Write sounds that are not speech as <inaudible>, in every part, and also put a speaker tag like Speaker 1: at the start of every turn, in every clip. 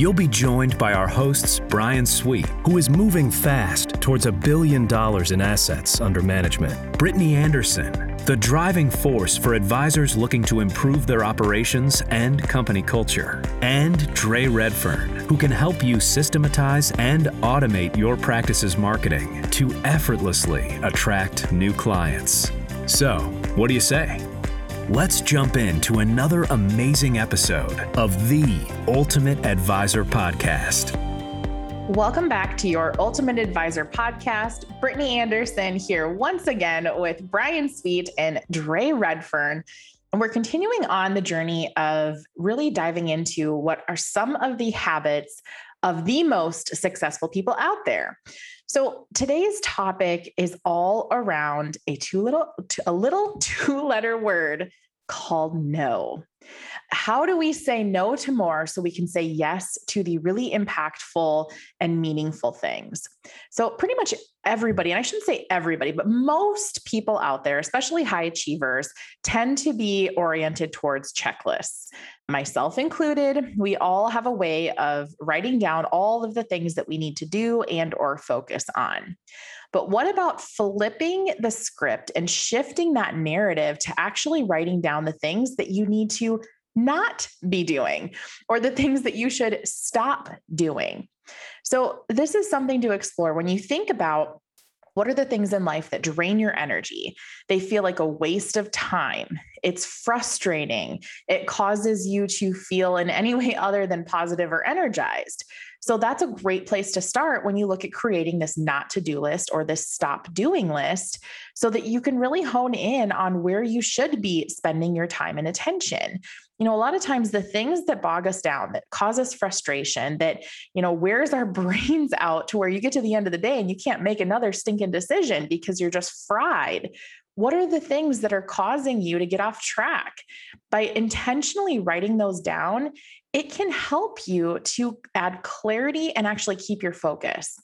Speaker 1: You'll be joined by our hosts, Brian Sweet, who is moving fast towards a billion dollars in assets under management, Brittany Anderson, the driving force for advisors looking to improve their operations and company culture, and Dre Redfern, who can help you systematize and automate your practice's marketing to effortlessly attract new clients. So, what do you say? Let's jump into another amazing episode of the Ultimate Advisor Podcast.
Speaker 2: Welcome back to your Ultimate Advisor podcast. Brittany Anderson here once again with Brian Sweet and Dre Redfern. And we're continuing on the journey of really diving into what are some of the habits of the most successful people out there. So today's topic is all around a two little a little <laughs> two letter word called no. How do we say no to more so we can say yes to the really impactful and meaningful things? So, pretty much everybody, and I shouldn't say everybody, but most people out there, especially high achievers, tend to be oriented towards checklists. Myself included, we all have a way of writing down all of the things that we need to do and or focus on. But what about flipping the script and shifting that narrative to actually writing down the things that you need to not be doing or the things that you should stop doing? So, this is something to explore when you think about what are the things in life that drain your energy? They feel like a waste of time. It's frustrating. It causes you to feel in any way other than positive or energized. So that's a great place to start when you look at creating this not to do list or this stop doing list so that you can really hone in on where you should be spending your time and attention. You know, a lot of times the things that bog us down, that cause us frustration, that, you know, wears our <laughs> brains out to where you get to the end of the day and you can't make another stinking decision because you're just fried what are the things that are causing you to get off track? By intentionally writing those down, it can help you to add clarity and actually keep your focus.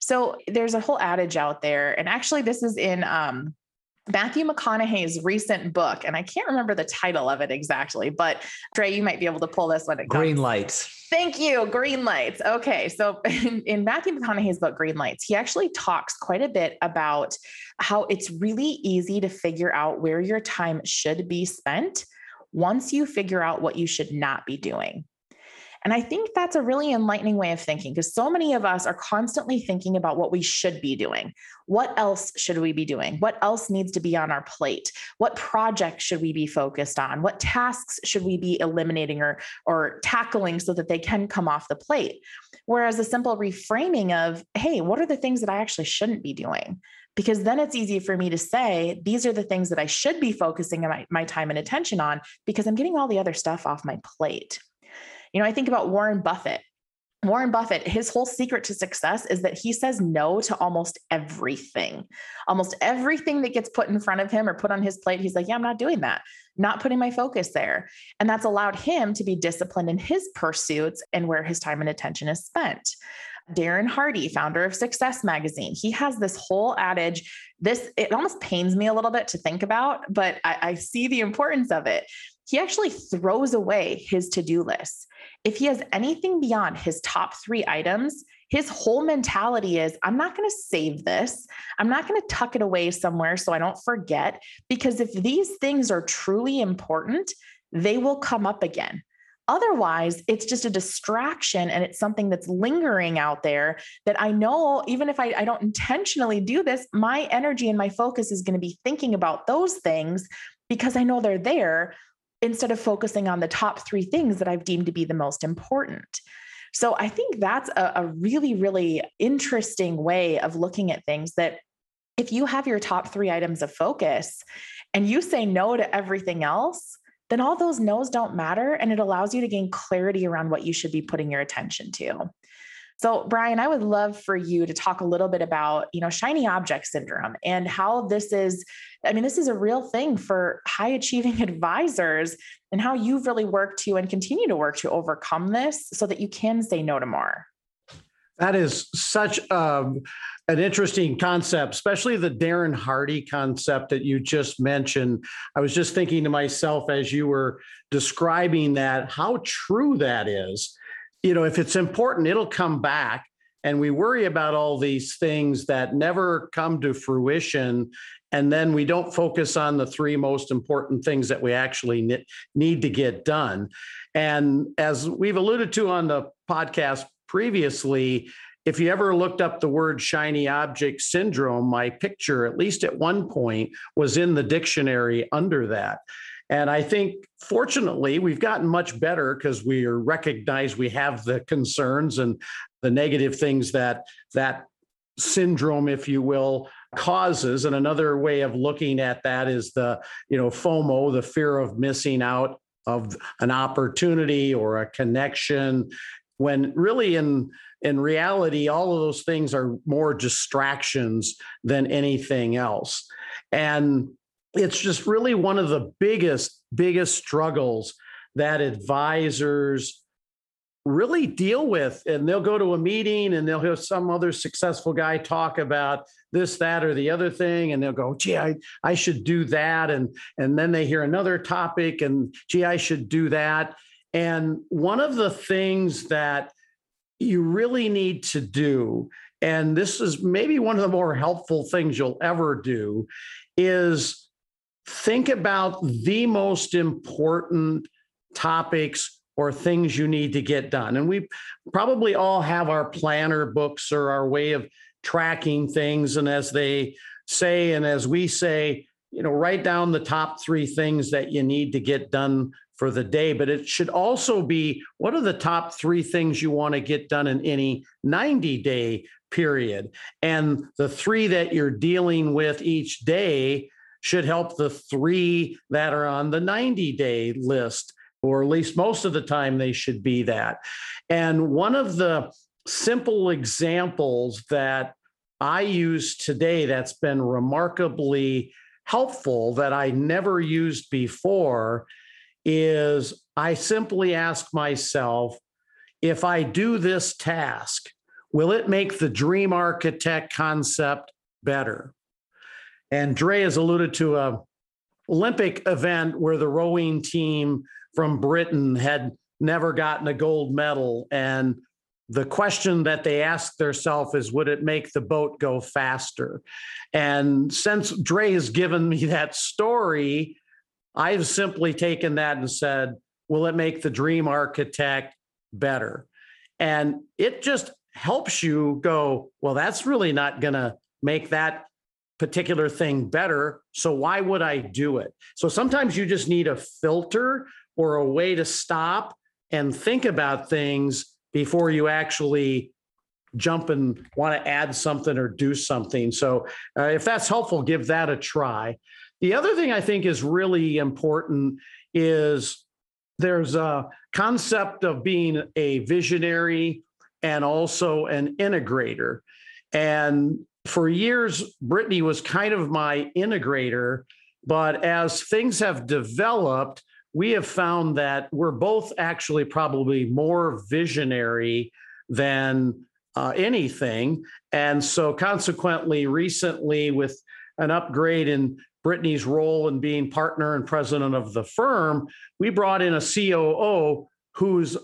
Speaker 2: So there's a whole adage out there, and actually, this is in um, Matthew McConaughey's recent book, and I can't remember the title of it exactly, but Dre, you might be able to pull this when it
Speaker 3: comes. Green lights.
Speaker 2: Thank you. Green lights. Okay. So <laughs> in, in, Matthew McConaughey's book, Green Lights, he actually talks quite a bit about how it's really easy to figure out where your time should be spent once you figure out what you should not be doing. And I think that's a really enlightening way of thinking because so many of us are constantly thinking about what we should be doing. What else should we be doing? What else needs to be on our plate? What project should we be focused on? What tasks should we be eliminating or, or tackling so that they can come off the plate? Whereas a simple reframing of, hey, what are the things that I actually shouldn't be doing? because then it's easy for me to say these are the things that I should be focusing my, my time and attention on because I'm getting all the other stuff off my plate. You know, I think about Warren Buffett. Warren Buffett, his whole secret to success is that he says no to almost everything. Almost everything that gets put in front of him or put on his plate, he's like, Yeah, I'm not doing that, not putting my focus there. And that's allowed him to be disciplined in his pursuits and where his time and attention is spent. Darren Hardy, founder of Success Magazine, he has this whole adage. This, it almost pains me a little bit to think about, but I, I see the importance of it. He actually throws away his to do list if he has anything beyond his top three items, his whole mentality is I'm not going to save this. I'm not going to tuck it away somewhere so I don't forget. Because if these things are truly important, they will come up again. Otherwise, it's just a distraction and it's something that's lingering out there that I know, even if I, I don't intentionally do this, my energy and my focus is going to be thinking about those things because I know they're there instead of focusing on the top three things that I've deemed to be the most important. So I think that's a, a, really, really interesting way of looking at things that if you have your top three items of focus and you say no to everything else, then all those no's don't matter. And it allows you to gain clarity around what you should be putting your attention to. So, Brian, I would love for you to talk a little bit about, you know, shiny object syndrome and how this is, I mean, this is a real thing for high achieving <laughs> advisors and how you've really worked to and continue to work to overcome this so that you can say no to more.
Speaker 3: That is such um, an interesting concept, especially the Darren Hardy concept that you just mentioned. I was just thinking to myself as you were describing that, how true that is. You know, if it's important, it'll come back. And we worry about all these things that never come to fruition. And then we don't focus on the three most important things that we actually need to get done. And as we've alluded to on the podcast previously, if you ever looked up the word shiny object syndrome, my picture, at least at one point, was in the dictionary under that. And I think fortunately, we've gotten much better because we recognize we have the concerns and the negative things that that syndrome, if you will, causes. And another way of looking at that is the, you know, FOMO, the fear of missing out of an opportunity or a connection when really in in reality all of those things are more distractions than anything else and it's just really one of the biggest biggest struggles that advisors really deal with. And they'll go to a meeting and they'll hear some other successful guy talk about this that or the other thing. And they'll go gee i, I should do that. And and then they hear another topic and gee i should do that. And one of the things that you really need to do, and this is maybe one of the more helpful things you'll ever do, is think about the most important topics or things you need to get done. And we probably all have our planner books or our way of tracking things. And as they say, and as we say, you know, write down the top three things that you need to get done for the day, but it should also be what are the top three things you want to get done in any 90 day period? And the three that you're dealing with each day should help the three that are on the 90 day list, or at least most of the time they should be that. And one of the simple examples that I use today that's been remarkably helpful that I never used before is I simply ask myself if I do this task, will it make the dream architect concept better? And Dre has alluded to a Olympic event where the rowing team from Britain had never gotten a gold medal. And the question that they asked themselves is would it make the boat go faster? And since Dre has given me <laughs> that story, I've simply taken that and said, will it make the dream architect better? And it just helps you go, well, that's really not going to make that particular thing better. So why would I do it? So sometimes you just need a filter or a way to stop and think about things before you actually jump and want to add something or do something. So uh, if that's helpful, give that a try. The other thing I think is really important is there's a concept of being a visionary and also an integrator. And for years, Brittany was kind of my integrator. But as things have developed, we have found that we're both actually probably more visionary than uh, anything. And so, consequently, recently, with an upgrade in Brittany's role in being partner and president of the firm, we brought in a COO who's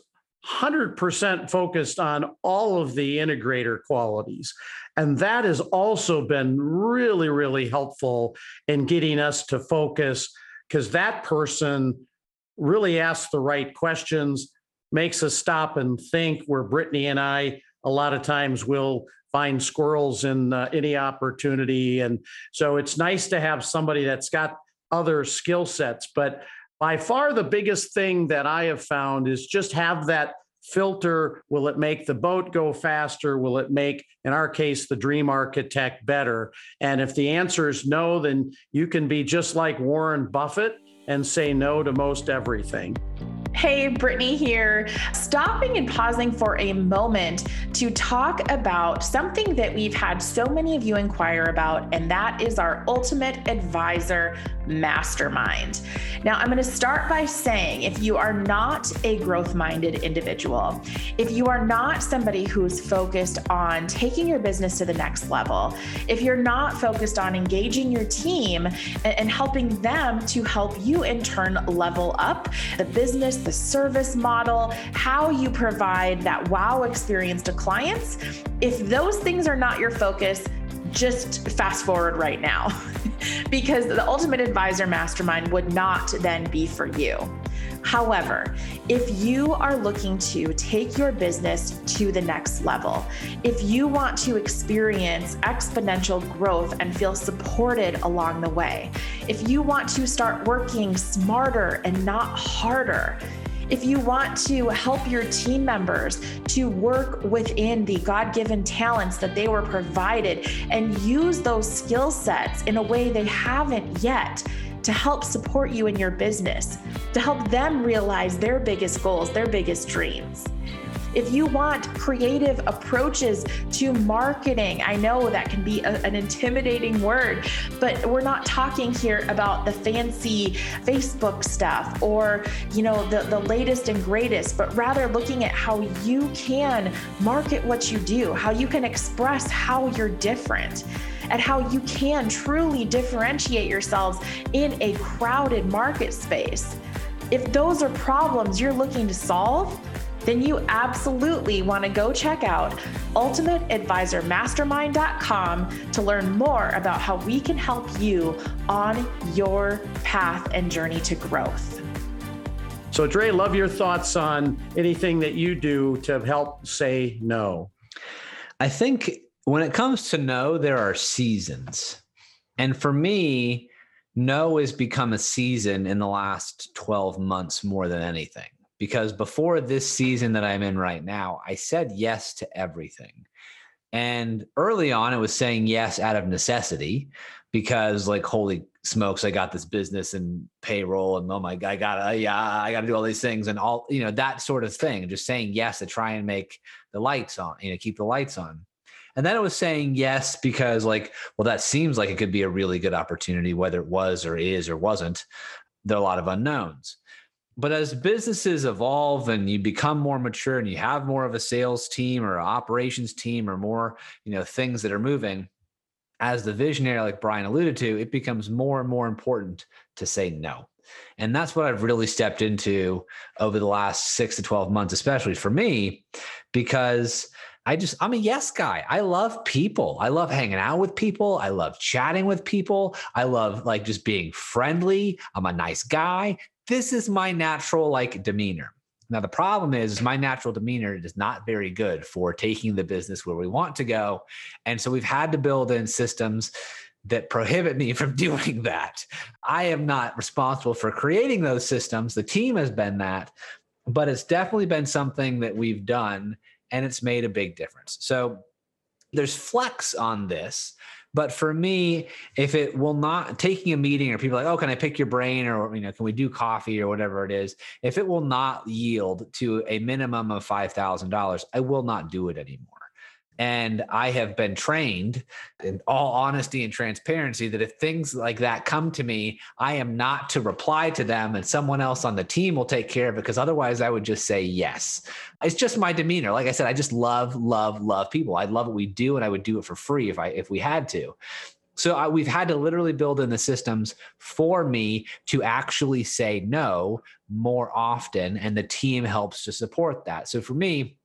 Speaker 3: 100% focused on all of the integrator qualities. And that has also been really, really helpful in getting us to focus because that person really asks the right questions, makes us stop and think, where Brittany and I, a lot of times, will find squirrels in uh, any opportunity. And so it's nice to have somebody that's got other skill sets. But by far the biggest thing that I have found is just have that filter. Will it make the boat go faster? Will it make, in our case, the dream architect better? And if the answer is no, then you can be just like Warren Buffett and say no to most everything.
Speaker 2: Hey, Brittany here, stopping and pausing for a moment to talk about something that we've had so many of you inquire about, and that is our Ultimate Advisor Mastermind. Now, I'm going to start by saying if you are not a growth minded individual, if you are not somebody who's focused on taking your business to the next level, if you're not focused on engaging your team and, helping them to help you in turn level up the business, the service model, how you provide that wow experience to clients, if those things are not your focus, just fast forward right now <laughs> because the Ultimate Advisor Mastermind would not then be for you. However, if you are looking to take your business to the next level, if you want to experience exponential growth and feel supported along the way, if you want to start working smarter and not harder, if you want to help your team members to work within the God given talents that they were provided and use those skill sets in a way they haven't yet to help support you in your business, to help them realize their biggest goals, their biggest dreams. If you want creative approaches to marketing, I know that can be a, an intimidating word, but we're not talking here about the fancy Facebook stuff or, you know, the, the latest and greatest, but rather looking at how you can market what you do, how you can express how you're different at how you can truly differentiate yourselves in a crowded market space. If those are problems you're looking to solve, then you absolutely want to go check out ultimateadvisormastermind.com to learn more about how we can help you on your path and journey to growth.
Speaker 3: So, Dre, love your thoughts on anything that you do to help say no.
Speaker 4: I think when it comes to no, there are seasons. And for me, no has become a season in the last 12 months more than anything because before this season that I'm in right now, I said yes to everything. And early on, it was saying yes out of necessity because, like, holy smokes, I got this business and payroll, and oh my god, I gotta, uh, yeah, I gotta do all these things and all, you know, that sort of thing. Just saying yes to try and make the lights on, you know, keep the lights on. And then it was saying yes because, like, well, that seems like it could be a really good opportunity, whether it was or is or wasn't. There are a lot of unknowns but as businesses evolve and you become more mature and you have more of a sales team or operations team or more you know things that are moving as the visionary like brian alluded to it becomes more and more important to say no and that's what i've really stepped into over the last six to 12 months especially for me because I just, I'm a yes guy. I love people. I love hanging out with people. I love chatting with people. I love like just being friendly. I'm a nice guy this is my natural like demeanor. Now the problem is my natural demeanor is not very good for taking the business where we want to go. And so we've had to build in systems that prohibit me <laughs> from doing that. I am not responsible for creating those systems. The team has been that, but it's definitely been something that we've done and it's made a big difference. So there's flex on this but for me, if it will not taking a meeting or people like, oh, can I pick your brain or you know, can we do coffee or whatever it is, if it will not yield to a minimum of five thousand dollars, I will not do it anymore. And I have been trained in all honesty and transparency that if things like that come to me, I am not to reply to them and someone else on the team will take care of it because otherwise I would just say yes. It's just my demeanor. Like I said, I just love, love, love people. I love what we do and I would do it for free if I if we had to. So I, we've had to literally build in the systems for me to actually say no more often and the team helps to support that. So for me,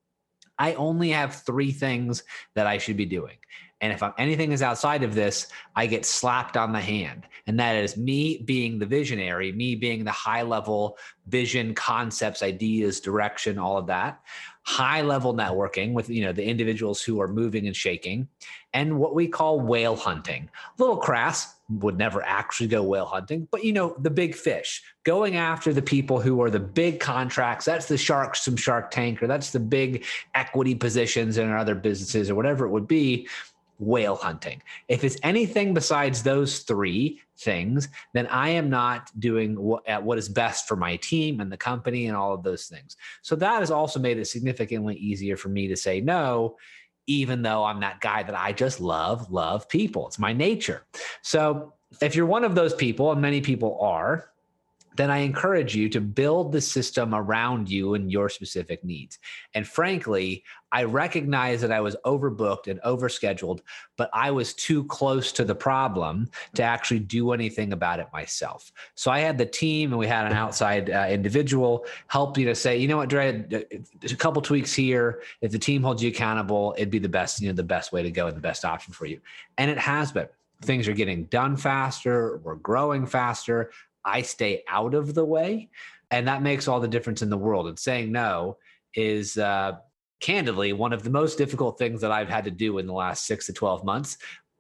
Speaker 4: I only have three things that I should be doing. And if I'm, anything is outside of this, I get slapped on the hand. And that is me being the visionary, me being the high level vision, concepts, ideas, direction, all of that. High level networking with you know the individuals who are moving and shaking, and what we call whale hunting. A little crass, would never actually go whale hunting, but you know, the big fish, going after the people who are the big contracts. That's the sharks from Shark Tank, or that's the big equity positions in other businesses, or whatever it would be. whale hunting. If it's anything besides those three things, then I am not doing what, what is best for my team and the company and all of those things. So that has also made it significantly easier for me to say no, even though I'm that guy that I just love, love people. It's my nature. So if you're one of those people, and many people are, then I encourage you to build the system around you and your specific needs. And frankly, I recognize that I was overbooked and overscheduled, but I was too close to the problem to actually do anything about it myself. So I had the team and we had an outside uh, individual help you to say, you know what, Dre, a couple tweaks here. If the team holds you accountable, it'd be the best, you know, the best way to go and the best option for you. And it has been things are getting done faster, we're growing faster. I stay out of the way. And that makes all the difference in the world. And saying no is uh, candidly one of the most difficult things that I've had to do in the last six to 12 months,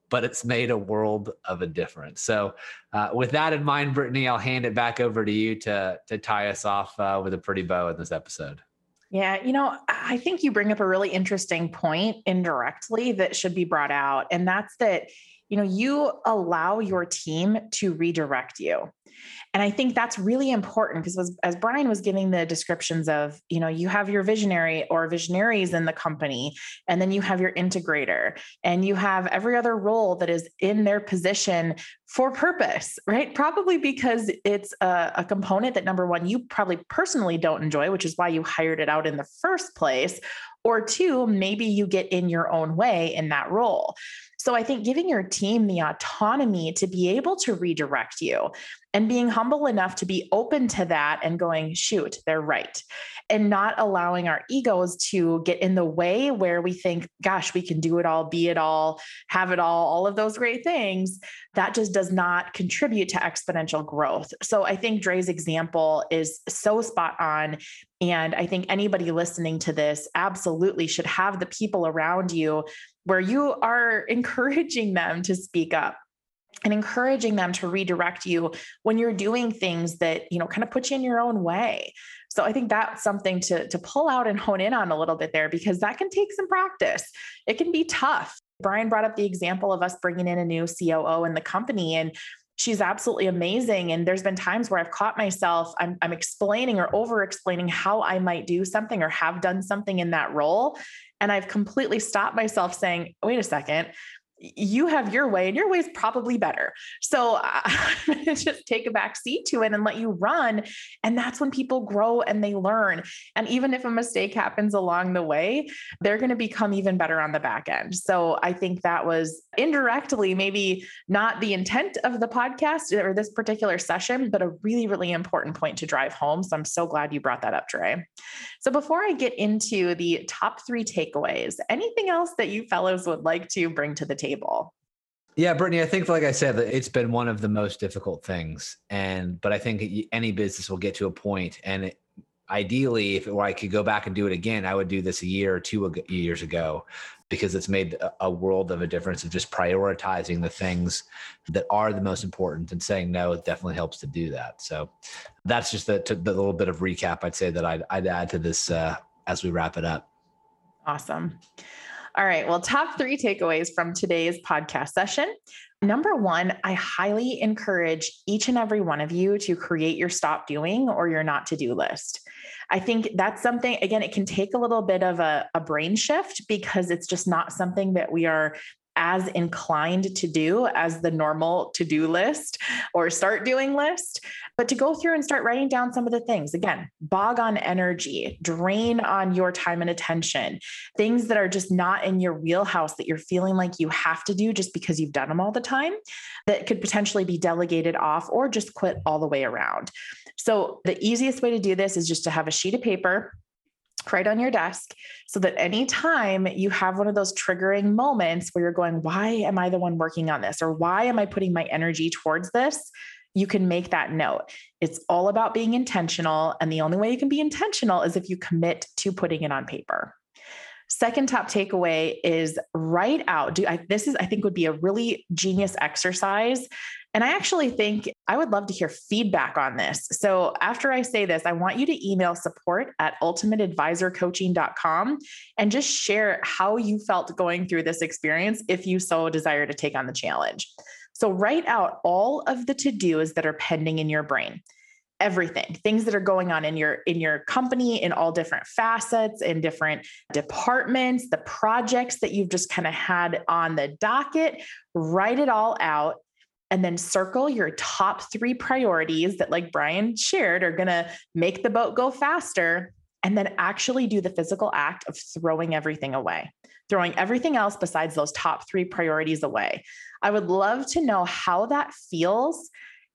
Speaker 4: but it's made a world of a difference. So, uh, with that in mind, Brittany, I'll hand it back over to you to, to tie us off uh, with a pretty bow in this episode.
Speaker 2: Yeah, you know, I think you bring up a really interesting point indirectly that should be brought out. And that's that you know you allow your team to redirect you and i think that's really important because as, brian was giving the descriptions of you know you have your visionary or visionaries in the company and then you have your integrator and you have every other role that is in their position for purpose right? Probably because it's a, a component that number one you probably personally don't enjoy which is why you hired it out in the first place or two maybe you get in your own way in that role so I think giving your team the autonomy to be able to redirect you and being humble enough to be open to that and going, shoot, they're right. And not allowing our egos to get in the way where we think, gosh, we can do it all, be it all, have it all, all of those great things. That just does not contribute to exponential growth. So I think Dre's example is so spot on. And I think anybody listening to this absolutely should have the people around you where you are <laughs> encouraging them to speak up and encouraging them to redirect you when you're doing things that you know kind of put you in your own way. So i think that's something to to pull out and hone in on a little bit there because that can take some practice. It can be tough. Brian brought up the example of us bringing in a new coo in the company and she's absolutely amazing and there's been times where i've caught myself i'm, I'm explaining or over explaining how i might do something or have done something in that role and I've completely stopped myself saying, wait a second, you have your way and your way is probably better. So uh, <laughs> I'm going to just take a back seat to it and let you run. And that's when people grow and they learn. And even if a mistake happens along the way, they're going to become even better on the back end. So I think that was indirectly maybe not the intent of the podcast or this particular session, but a really, really important point to drive home. So I'm so glad you brought that up, Dre. So before I get into the top three takeaways, anything else that you fellows would like to bring to the table? Table.
Speaker 4: Yeah, Brittany, I think, like I said, it's been one of the most difficult things. And, but I think any business will get to a point, and it, ideally, if it were I could go back and do it again, I would do this a year or two years ago because it's made a world of a difference of just prioritizing the things that are the most important and saying no. It definitely helps to do that. So that's just the, the little bit of recap I'd say that I'd, I'd add to this uh, as we wrap it up.
Speaker 2: Awesome. All right. Well, top three takeaways from today's podcast session. Number one, I highly encourage each and every one of you to create your stop doing or your not to do list. I think that's something, again, it can take a little bit of a, a brain shift because it's just not something that we are as inclined to do as the normal to do list or start doing list, but to go through and start writing down some of the things. Again, bog on energy, drain on your time and attention, things that are just not in your wheelhouse that you're feeling like you have to do just because you've done them all the time that could potentially be delegated off or just quit all the way around. So, the easiest way to do this is just to have a sheet of paper right on your desk so that anytime you have one of those triggering moments where you're going, why am I the one working on this? Or why am I putting my energy towards this? You can make that note. It's all about being intentional. And the only way you can be intentional is if you commit to putting it on paper. Second top takeaway is write out. Do I, this is I think would be a really genius exercise and I actually think I would love to hear feedback on this. So after I say this, I want you to email support at ultimateadvisorcoaching.com and just share how you felt going through this experience if you so desire to take on the challenge. So write out all of the to-dos that are pending in your brain everything things that are going on in your in your company in all different facets in different departments the projects that you've just kind of had on the docket write it all out and then circle your top 3 priorities that like Brian shared are going to make the boat go faster and then actually do the physical act of throwing everything away throwing everything else besides those top 3 priorities away i would love to know how that feels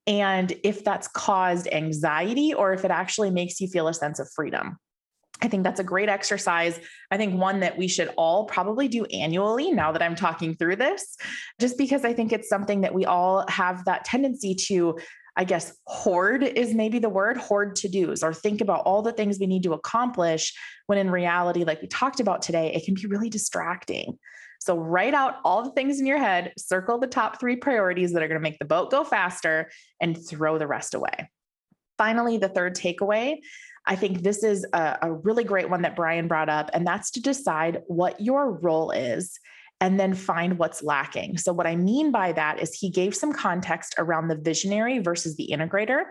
Speaker 2: and if that's caused anxiety or if it actually makes you feel a sense of freedom. I think that's a great exercise. I think one that we should all probably do annually now that I'm talking through this, just because I think it's something that we all have that tendency to, I guess, hoard is maybe the word, hoard to dos, or think about all the things we need to accomplish when in reality, like we talked about today, it can be really distracting. So write out all the things in your head, circle the top three priorities that are going to make the boat go faster, and throw the rest away. Finally, the third takeaway I think this is a, a, really great one that Brian brought up, and that's to decide what your role is and then find what's lacking. So, what I mean by that is he gave some context around the visionary versus the integrator.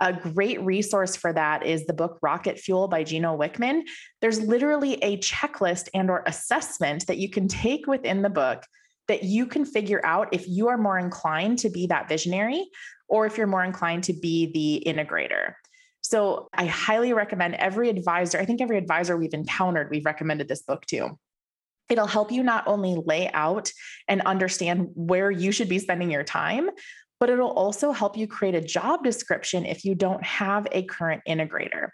Speaker 2: A great resource for that is the book Rocket Fuel by Gino Wickman. There's literally a checklist and or assessment that you can take within the book that you can figure out if you are more inclined to be that visionary or if you're more inclined to be the integrator. So I highly recommend every advisor, I think every advisor we've encountered, we've recommended this book to. It'll help you not only lay out and understand where you should be spending your time, but it'll also help you create a job description if you don't have a current integrator.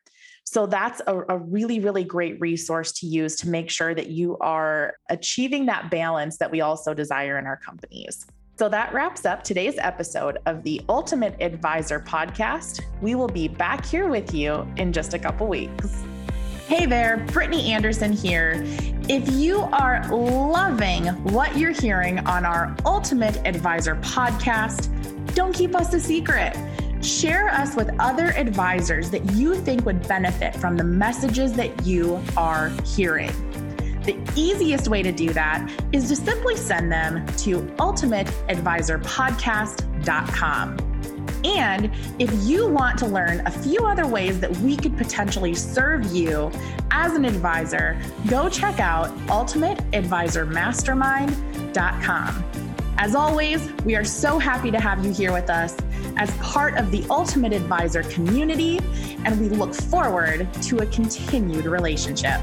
Speaker 2: So that's a, a, really, really great resource to use to make sure that you are achieving that balance that we also desire in our companies. So that wraps up today's episode of the Ultimate Advisor podcast. We will be back here with you in just a couple weeks. Hey there, Brittany Anderson here. If you are loving what you're hearing on our Ultimate Advisor podcast, don't keep us a secret. Share us with other advisors that you think would benefit from the messages that you are hearing. The easiest way to do that is to simply send them to ultimateadvisorpodcast.com. And if you want to learn a few other ways that we could potentially serve you as an advisor, go check out ultimateadvisormastermind.com. As always, we are so happy to have you here with us as part of the Ultimate Advisor community, and we look forward to a continued relationship.